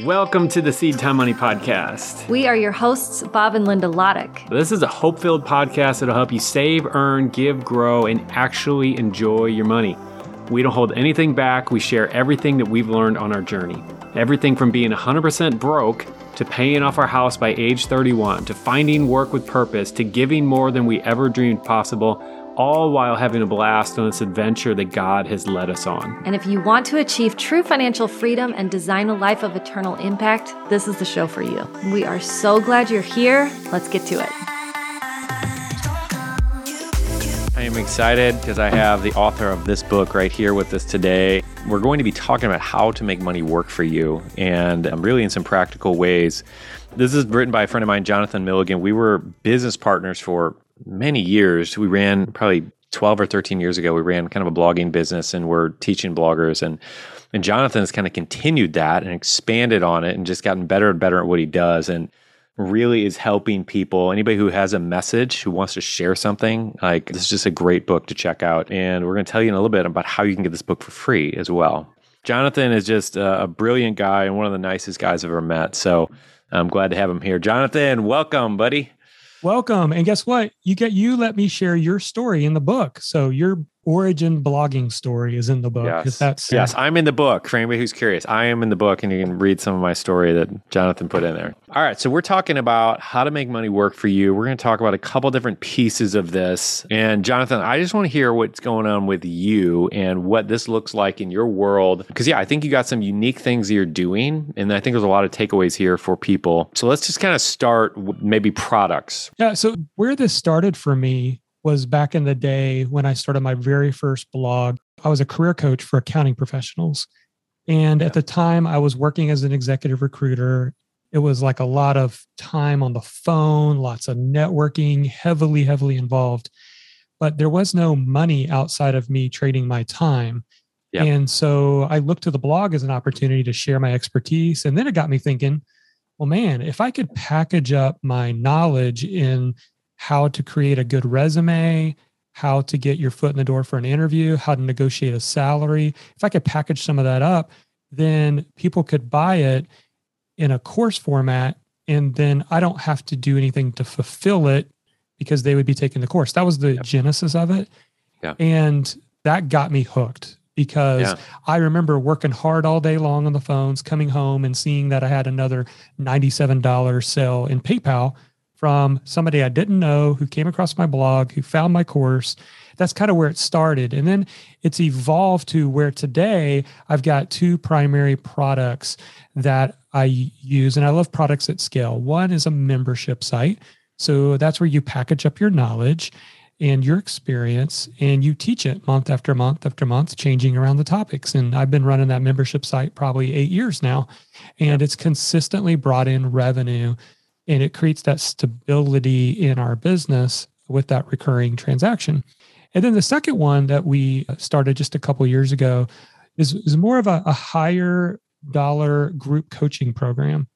Welcome to the Seed Time Money Podcast. We are your hosts, Bob and Linda Lotich. This is a hope filled podcast that'll help you save, earn, give, grow, and actually enjoy your money. We don't hold anything back. We share everything that we've learned on our journey. Everything from being 100% broke to paying off our house by age 31 to finding work with purpose to giving more than we ever dreamed possible all while having a blast on this adventure that God has led us on. And if you want to achieve true financial freedom and design a life of eternal impact, this is the show for you. We are so glad you're here. Let's get to it. I am excited because I have the author of this book right here with us today. We're going to be talking about how to make money work for you and um, really in some practical ways. This is written by a friend of mine, Jonathan Milligan. We were business partners for many years. We ran probably 12 or 13 years ago, we ran kind of a blogging business and we're teaching bloggers. And, and Jonathan has kind of continued that and expanded on it and just gotten better and better at what he does. And really is helping people. Anybody who has a message, who wants to share something, like this is just a great book to check out. And we're going to tell you in a little bit about how you can get this book for free as well. Jonathan is just a, a brilliant guy and one of the nicest guys I've ever met. So I'm glad to have him here. Jonathan, welcome, buddy. Welcome. And guess what? You get you let me share your story in the book. So your origin blogging story is in the book. Yes. that's yes, I'm in the book. For anybody who's curious, I am in the book, and you can read some of my story that Jonathan put in there. All right, so we're talking about how to make money work for you. We're going to talk about a couple different pieces of this. And Jonathan, I just want to hear what's going on with you and what this looks like in your world. Because yeah, I think you got some unique things you're doing, and I think there's a lot of takeaways here for people. So let's just kind of start with maybe products. Yeah. So where this started for me was back in the day when I started my very first blog. I was a career coach for accounting professionals. And yeah. at the time, I was working as an executive recruiter. It was like a lot of time on the phone, lots of networking, heavily, heavily involved. But there was no money outside of me trading my time. Yeah. And so I looked to the blog as an opportunity to share my expertise. And then it got me thinking, well, man, if I could package up my knowledge in how to create a good resume, how to get your foot in the door for an interview, how to negotiate a salary. If I could package some of that up, then people could buy it in a course format. And then I don't have to do anything to fulfill it because they would be taking the course. That was the yep. genesis of it. Yeah. And that got me hooked because yeah. I remember working hard all day long on the phones, coming home and seeing that I had another $97 sale in PayPal from somebody I didn't know who came across my blog, who found my course. That's kind of where it started. And then it's evolved to where today I've got two primary products that I use, and I love products at scale. One is a membership site. So that's where you package up your knowledge and your experience and you teach it month after month after month, changing around the topics. And I've been running that membership site probably eight years now, and it's consistently brought in revenue and it creates that stability in our business with that recurring transaction. And then the second one that we uh, started just a couple years ago is, is more of a, a higher dollar group coaching program.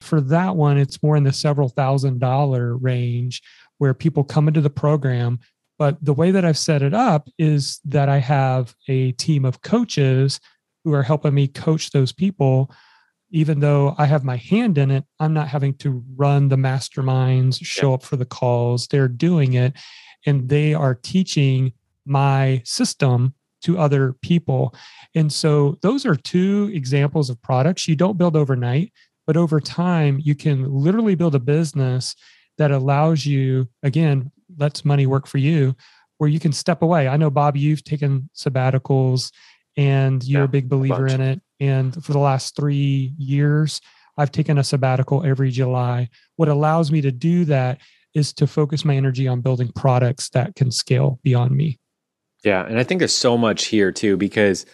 For that one, it's more in the several thousand dollar range where people come into the program. But the way that I've set it up is that I have a team of coaches who are helping me coach those people even though I have my hand in it, I'm not having to run the masterminds, show up for the calls. They're doing it and they are teaching my system to other people. And so those are two examples of products you don't build overnight, but over time, you can literally build a business that allows you, again, lets money work for you, where you can step away. I know, Bob, you've taken sabbaticals and you're yeah, a big believer a in it. And for the last three years, I've taken a sabbatical every July. What allows me to do that is to focus my energy on building products that can scale beyond me. Yeah. And I think there's so much here too, because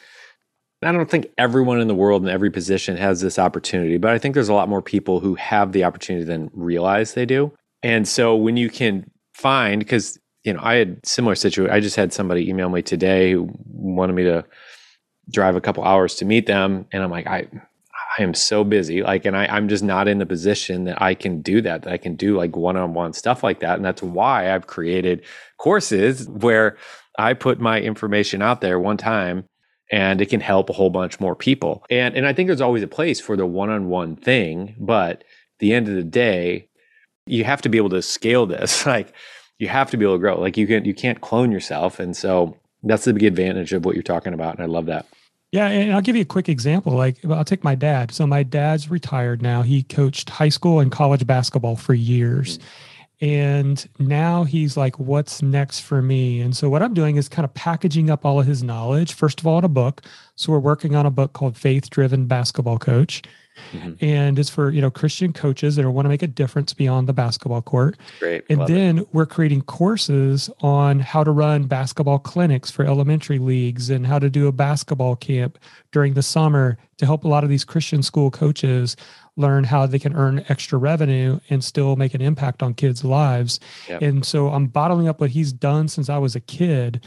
I don't think everyone in the world in every position has this opportunity, but I think there's a lot more people who have the opportunity than realize they do. And so when you can find, because, you know, I had similar situation. I just had somebody email me today who wanted me to drive a couple hours to meet them and i'm like i i am so busy like and I, i'm just not in the position that i can do that that i can do like one-on-one stuff like that and that's why i've created courses where i put my information out there one time and it can help a whole bunch more people. And and I think there's always a place for the one-on-one thing, but the end of the day, you have to be able to scale this. Like you have to be able to grow. Like you can you can't clone yourself. And so that's the big advantage of what you're talking about. And I love that. Yeah, and I'll give you a quick example. Like I'll take my dad. So my dad's retired now. He coached high school and college basketball for years. Mm-hmm and now he's like what's next for me and so what i'm doing is kind of packaging up all of his knowledge first of all in a book so we're working on a book called faith driven basketball coach mm-hmm. and it's for you know christian coaches that want to make a difference beyond the basketball court great and Love then it. we're creating courses on how to run basketball clinics for elementary leagues and how to do a basketball camp during the summer to help a lot of these christian school coaches learn how they can earn extra revenue and still make an impact on kids' lives. Yep. And so I'm bottling up what he's done since I was a kid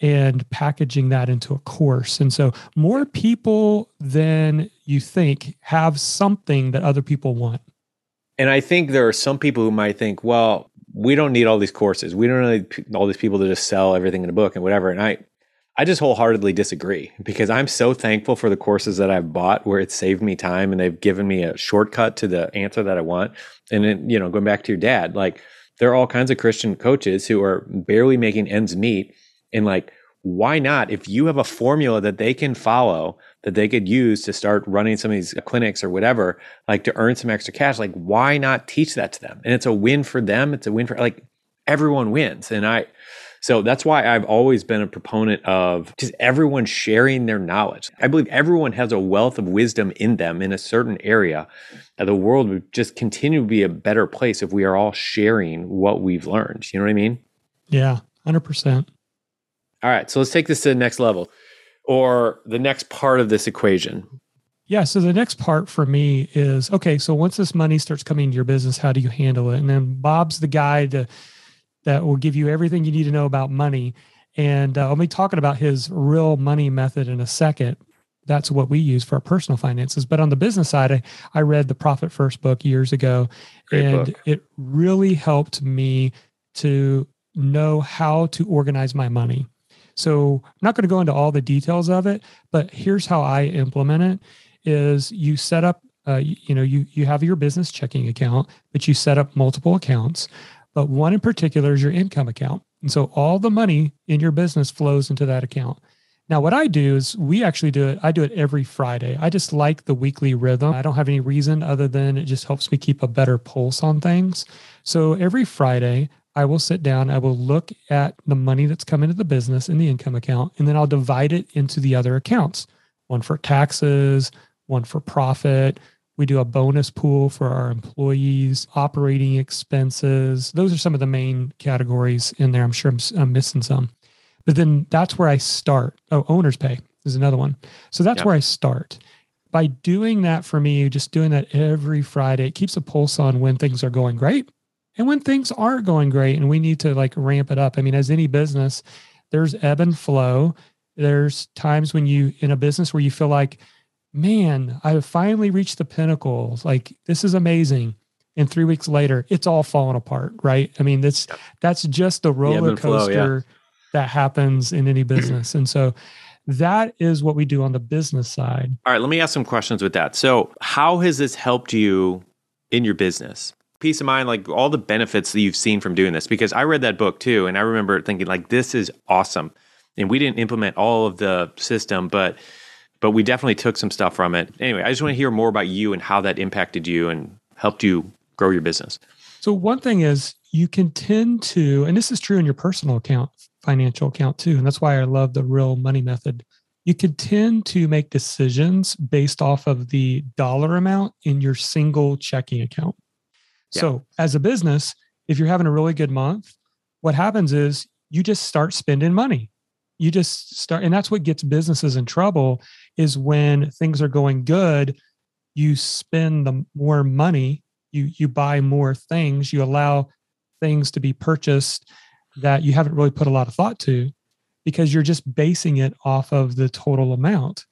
and packaging that into a course. And so more people than you think have something that other people want. And I think there are some people who might think, well, we don't need all these courses. We don't need all these people to just sell everything in a book and whatever. And I I just wholeheartedly disagree because I'm so thankful for the courses that I've bought where it saved me time and they've given me a shortcut to the answer that I want. And then, you know, going back to your dad, like there are all kinds of Christian coaches who are barely making ends meet. And like, why not? If you have a formula that they can follow that they could use to start running some of these clinics or whatever, like to earn some extra cash, like why not teach that to them? And it's a win for them. It's a win for like everyone wins. And I, so that's why I've always been a proponent of just everyone sharing their knowledge. I believe everyone has a wealth of wisdom in them in a certain area. The world would just continue to be a better place if we are all sharing what we've learned. You know what I mean? Yeah, 100%. All right. So let's take this to the next level or the next part of this equation. Yeah. So the next part for me is okay. So once this money starts coming into your business, how do you handle it? And then Bob's the guy to that will give you everything you need to know about money. And uh, I'll be talking about his real money method in a second. That's what we use for our personal finances. But on the business side, I, I read the Profit First book years ago, Great and book. it really helped me to know how to organize my money. So I'm not going to go into all the details of it, but here's how I implement it: is you set up, uh, you, you know, you you have your business checking account, but you set up multiple accounts but one in particular is your income account. And so all the money in your business flows into that account. Now, what I do is we actually do it. I do it every Friday. I just like the weekly rhythm. I don't have any reason other than it just helps me keep a better pulse on things. So every Friday, I will sit down, I will look at the money that's come into the business in the income account, and then I'll divide it into the other accounts one for taxes, one for profit, we do a bonus pool for our employees, operating expenses. Those are some of the main categories in there. I'm sure I'm, I'm missing some. But then that's where I start. Oh, owner's pay is another one. So that's yep. where I start. By doing that for me, just doing that every Friday, it keeps a pulse on when things are going great and when things aren't going great and we need to like ramp it up. I mean, as any business, there's ebb and flow. There's times when you in a business where you feel like man, I have finally reached the pinnacle. Like this is amazing. And three weeks later, it's all falling apart, right? I mean, that's that's just the roller coaster flow, yeah. that happens in any business. and so that is what we do on the business side. All right, let me ask some questions with that. So, how has this helped you in your business? Peace of mind, like all the benefits that you've seen from doing this, because I read that book too, and I remember thinking, like, this is awesome. And we didn't implement all of the system, but but we definitely took some stuff from it. Anyway, I just want to hear more about you and how that impacted you and helped you grow your business. So, one thing is you can tend to, and this is true in your personal account, financial account too. And that's why I love the real money method. You can tend to make decisions based off of the dollar amount in your single checking account. Yeah. So, as a business, if you're having a really good month, what happens is you just start spending money you just start and that's what gets businesses in trouble is when things are going good you spend the more money you you buy more things you allow things to be purchased that you haven't really put a lot of thought to because you're just basing it off of the total amount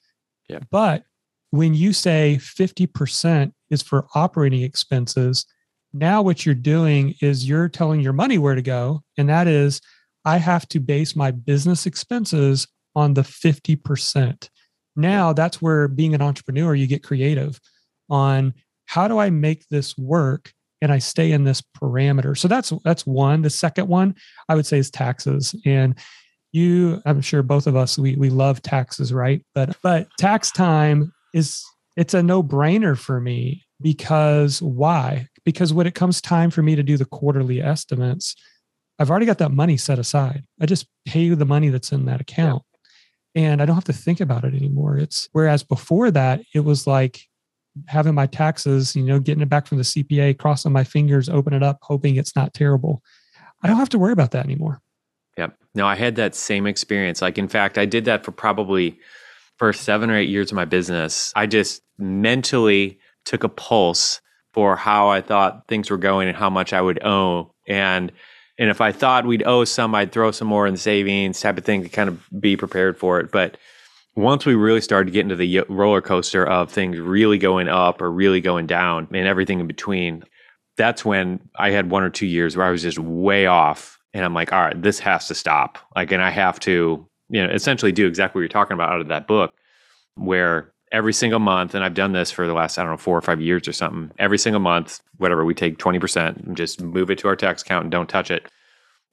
yeah. but when you say 50% is for operating expenses now what you're doing is you're telling your money where to go and that is I have to base my business expenses on the 50%. Now that's where being an entrepreneur, you get creative on how do I make this work and I stay in this parameter. So that's that's one. The second one I would say is taxes. And you, I'm sure both of us we we love taxes, right? But but tax time is it's a no-brainer for me because why? Because when it comes time for me to do the quarterly estimates, I've already got that money set aside. I just pay you the money that's in that account. Yeah. And I don't have to think about it anymore. It's whereas before that, it was like having my taxes, you know, getting it back from the CPA, crossing my fingers, open it up, hoping it's not terrible. I don't have to worry about that anymore. Yep. No, I had that same experience. Like, in fact, I did that for probably first seven or eight years of my business. I just mentally took a pulse for how I thought things were going and how much I would owe. And and if I thought we'd owe some, I'd throw some more in the savings type of thing to kind of be prepared for it. But once we really started getting to get into the roller coaster of things really going up or really going down and everything in between, that's when I had one or two years where I was just way off. And I'm like, all right, this has to stop. Like, and I have to, you know, essentially do exactly what you're talking about out of that book, where every single month, and I've done this for the last, I don't know, four or five years or something, every single month, whatever, we take 20% and just move it to our tax account and don't touch it.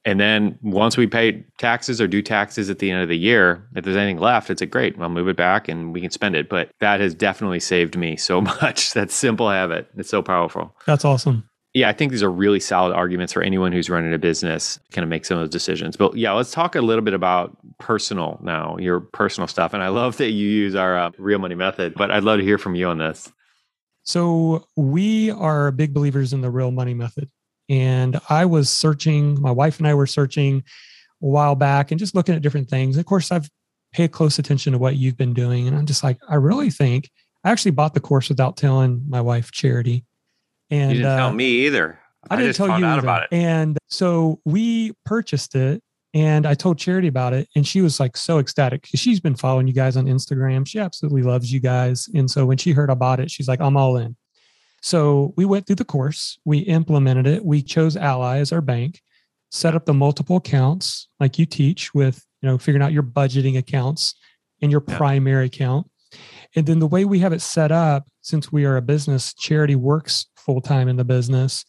And then once we pay taxes or do taxes at the end of the year, if there's anything left, it's a great. I'll move it back and we can spend it. But that has definitely saved me so much. that simple habit. It's so powerful. That's awesome. Yeah, I think these are really solid arguments for anyone who's running a business, kind of make some of those decisions. But yeah, let's talk a little bit about personal now, your personal stuff. And I love that you use our uh, real money method, but I'd love to hear from you on this. So, we are big believers in the real money method. And I was searching, my wife and I were searching a while back and just looking at different things. Of course, I've paid close attention to what you've been doing. And I'm just like, I really think I actually bought the course without telling my wife, Charity. And you didn't uh, tell me either. I, I didn't tell you about it. And so we purchased it and I told Charity about it, and she was like so ecstatic because she's been following you guys on Instagram. She absolutely loves you guys. And so when she heard about it, she's like, I'm all in. So we went through the course, we implemented it, we chose Ally as our bank, set up the multiple accounts like you teach with, you know, figuring out your budgeting accounts and your yeah. primary account. And then the way we have it set up, since we are a business, charity works full time in the business.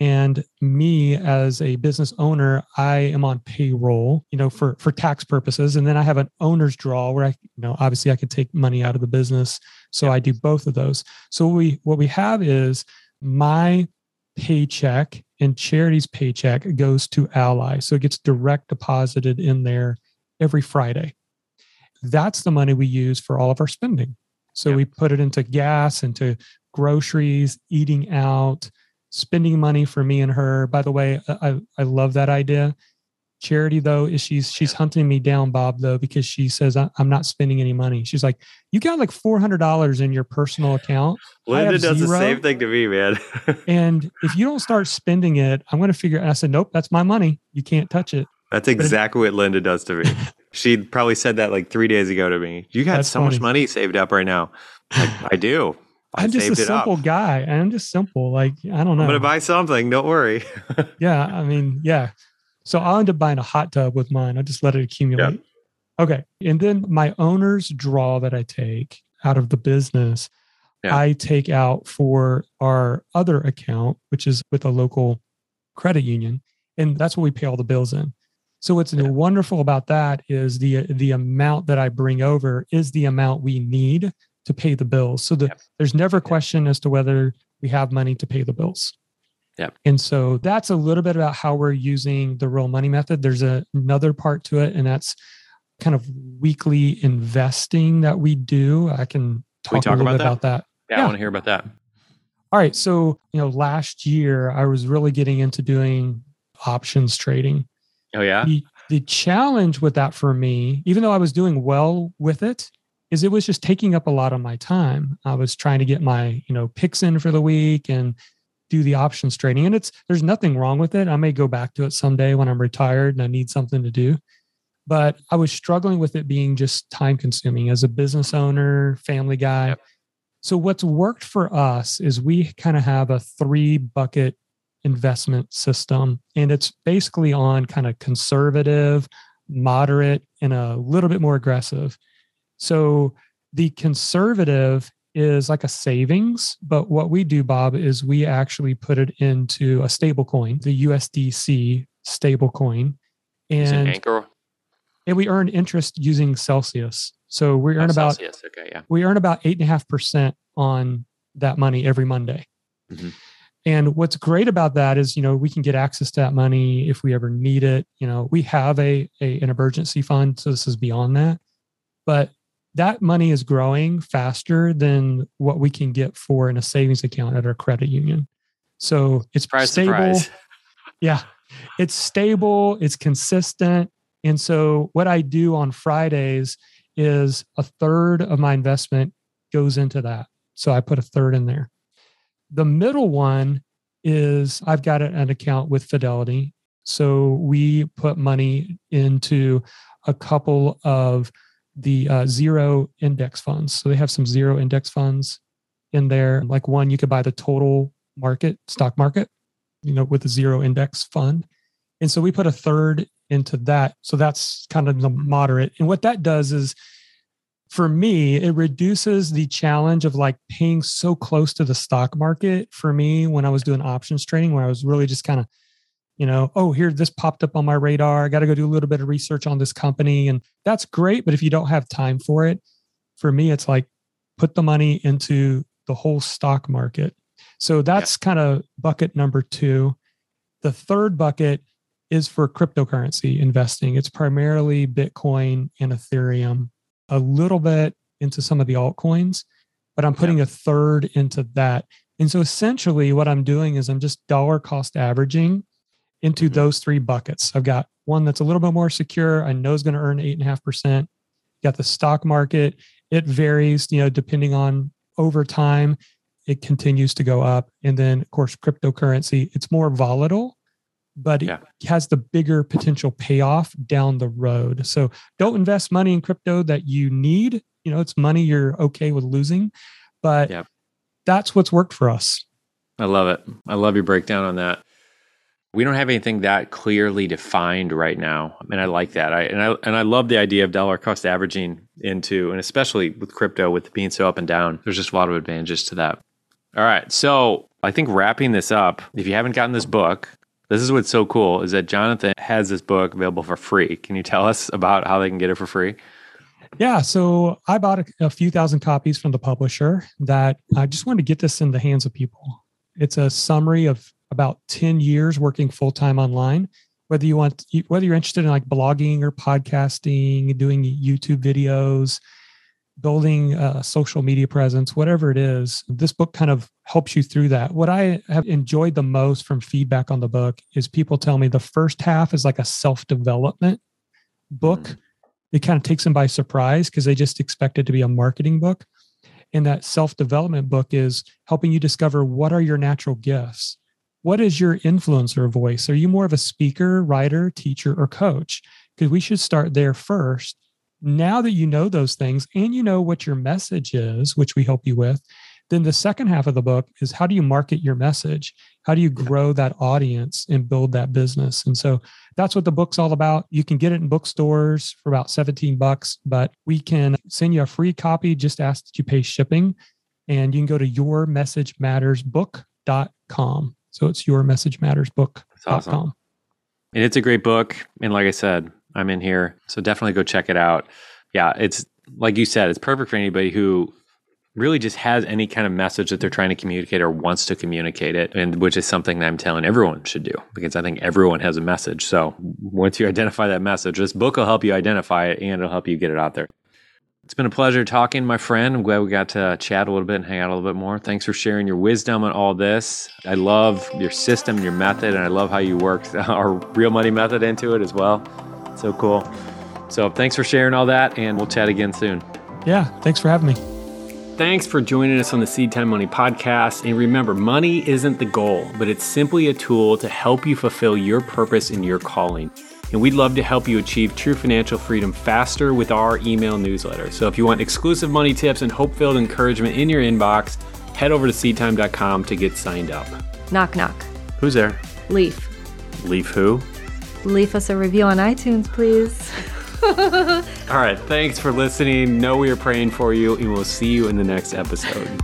And me as a business owner, I am on payroll, you know, for for tax purposes. And then I have an owner's draw where I, you know, obviously I can take money out of the business so I do both of those. So we what we have is my paycheck and charity's paycheck goes to Ally. So it gets direct deposited in there every Friday. That's the money we use for all of our spending. So we put it into gas, into groceries, eating out, spending money for me and her. By the way, I, I love that idea. Charity though is she's she's hunting me down, Bob though, because she says I'm not spending any money. She's like, you got like four hundred dollars in your personal account. Linda does zero, the same thing to me, man. and if you don't start spending it, I'm going to figure. I said, nope, that's my money. You can't touch it. That's exactly it, what Linda does to me. she probably said that like three days ago to me. You got so funny. much money saved up right now. Like, I do. I am just a simple guy. I'm just simple. Like I don't know. I'm gonna buy something. Don't worry. yeah, I mean, yeah. So I'll end up buying a hot tub with mine. I just let it accumulate. Okay. And then my owner's draw that I take out of the business, yeah. I take out for our other account, which is with a local credit union. And that's what we pay all the bills in. So what's yeah. wonderful about that is the the amount that I bring over is the amount we need to pay the bills. So the, there's never a question as to whether we have money to pay the bills. Yeah. And so that's a little bit about how we're using the real money method. There's a, another part to it, and that's kind of weekly investing that we do. I can talk, talk a little about bit that? about that. Yeah, yeah, I want to hear about that. All right. So, you know, last year I was really getting into doing options trading. Oh, yeah. The, the challenge with that for me, even though I was doing well with it, is it was just taking up a lot of my time. I was trying to get my, you know, picks in for the week and do the options trading. And it's there's nothing wrong with it. I may go back to it someday when I'm retired and I need something to do. But I was struggling with it being just time consuming as a business owner, family guy. Yep. So what's worked for us is we kind of have a three bucket investment system and it's basically on kind of conservative, moderate, and a little bit more aggressive. So the conservative is like a savings, but what we do, Bob, is we actually put it into a stable coin, the USDC stable coin. And anchor. And we earn interest using Celsius. So we earn oh, about Celsius. Okay, yeah. We earn about eight and a half percent on that money every Monday. Mm-hmm. And what's great about that is, you know, we can get access to that money if we ever need it. You know, we have a, a an emergency fund, so this is beyond that. But that money is growing faster than what we can get for in a savings account at our credit union. So it's surprise, stable. Surprise. Yeah. It's stable, it's consistent. And so what I do on Fridays is a third of my investment goes into that. So I put a third in there. The middle one is I've got an account with Fidelity. So we put money into a couple of the uh, zero index funds. So they have some zero index funds in there. Like one, you could buy the total market, stock market, you know, with a zero index fund. And so we put a third into that. So that's kind of the moderate. And what that does is, for me, it reduces the challenge of like paying so close to the stock market for me when I was doing options trading, where I was really just kind of you know, oh, here, this popped up on my radar. I got to go do a little bit of research on this company. And that's great. But if you don't have time for it, for me, it's like put the money into the whole stock market. So that's yeah. kind of bucket number two. The third bucket is for cryptocurrency investing. It's primarily Bitcoin and Ethereum, a little bit into some of the altcoins, but I'm putting yeah. a third into that. And so essentially, what I'm doing is I'm just dollar cost averaging into mm-hmm. those three buckets. I've got one that's a little bit more secure. I know is going to earn eight and a half percent. Got the stock market. It varies, you know, depending on over time, it continues to go up. And then, of course, cryptocurrency, it's more volatile, but yeah. it has the bigger potential payoff down the road. So don't invest money in crypto that you need. You know, it's money you're okay with losing, but yeah. that's what's worked for us. I love it. I love your breakdown on that we don't have anything that clearly defined right now and i like that. I and i and i love the idea of dollar cost averaging into and especially with crypto with being so up and down there's just a lot of advantages to that. All right so i think wrapping this up if you haven't gotten this book this is what's so cool is that jonathan has this book available for free. Can you tell us about how they can get it for free? Yeah, so I bought a, a few thousand copies from the publisher that I just wanted to get this in the hands of people. It's a summary of about 10 years working full time online. Whether you want, whether you're interested in like blogging or podcasting, doing YouTube videos, building a social media presence, whatever it is, this book kind of helps you through that. What I have enjoyed the most from feedback on the book is people tell me the first half is like a self development book. Mm-hmm. It kind of takes them by surprise because they just expect it to be a marketing book. And that self development book is helping you discover what are your natural gifts what is your influencer voice? Are you more of a speaker, writer, teacher, or coach? Because we should start there first. Now that you know those things and you know what your message is, which we help you with, then the second half of the book is how do you market your message? How do you grow that audience and build that business? And so that's what the book's all about. You can get it in bookstores for about 17 bucks, but we can send you a free copy. Just ask that you pay shipping. And you can go to yourmessagemattersbook.com. So it's your message matters book.com. Awesome. And it's a great book. And like I said, I'm in here. So definitely go check it out. Yeah, it's like you said, it's perfect for anybody who really just has any kind of message that they're trying to communicate or wants to communicate it and which is something that I'm telling everyone should do because I think everyone has a message. So once you identify that message, this book will help you identify it and it'll help you get it out there. It's been a pleasure talking, my friend. I'm glad we got to chat a little bit and hang out a little bit more. Thanks for sharing your wisdom on all this. I love your system, your method, and I love how you worked our real money method into it as well. So cool. So thanks for sharing all that, and we'll chat again soon. Yeah, thanks for having me. Thanks for joining us on the Seed Time Money podcast. And remember, money isn't the goal, but it's simply a tool to help you fulfill your purpose in your calling and we'd love to help you achieve true financial freedom faster with our email newsletter. So if you want exclusive money tips and hope filled encouragement in your inbox, head over to seedtime.com to get signed up. Knock, knock. Who's there? Leaf. Leaf who? Leave us a review on iTunes, please. All right. Thanks for listening. Know we are praying for you, and we'll see you in the next episode.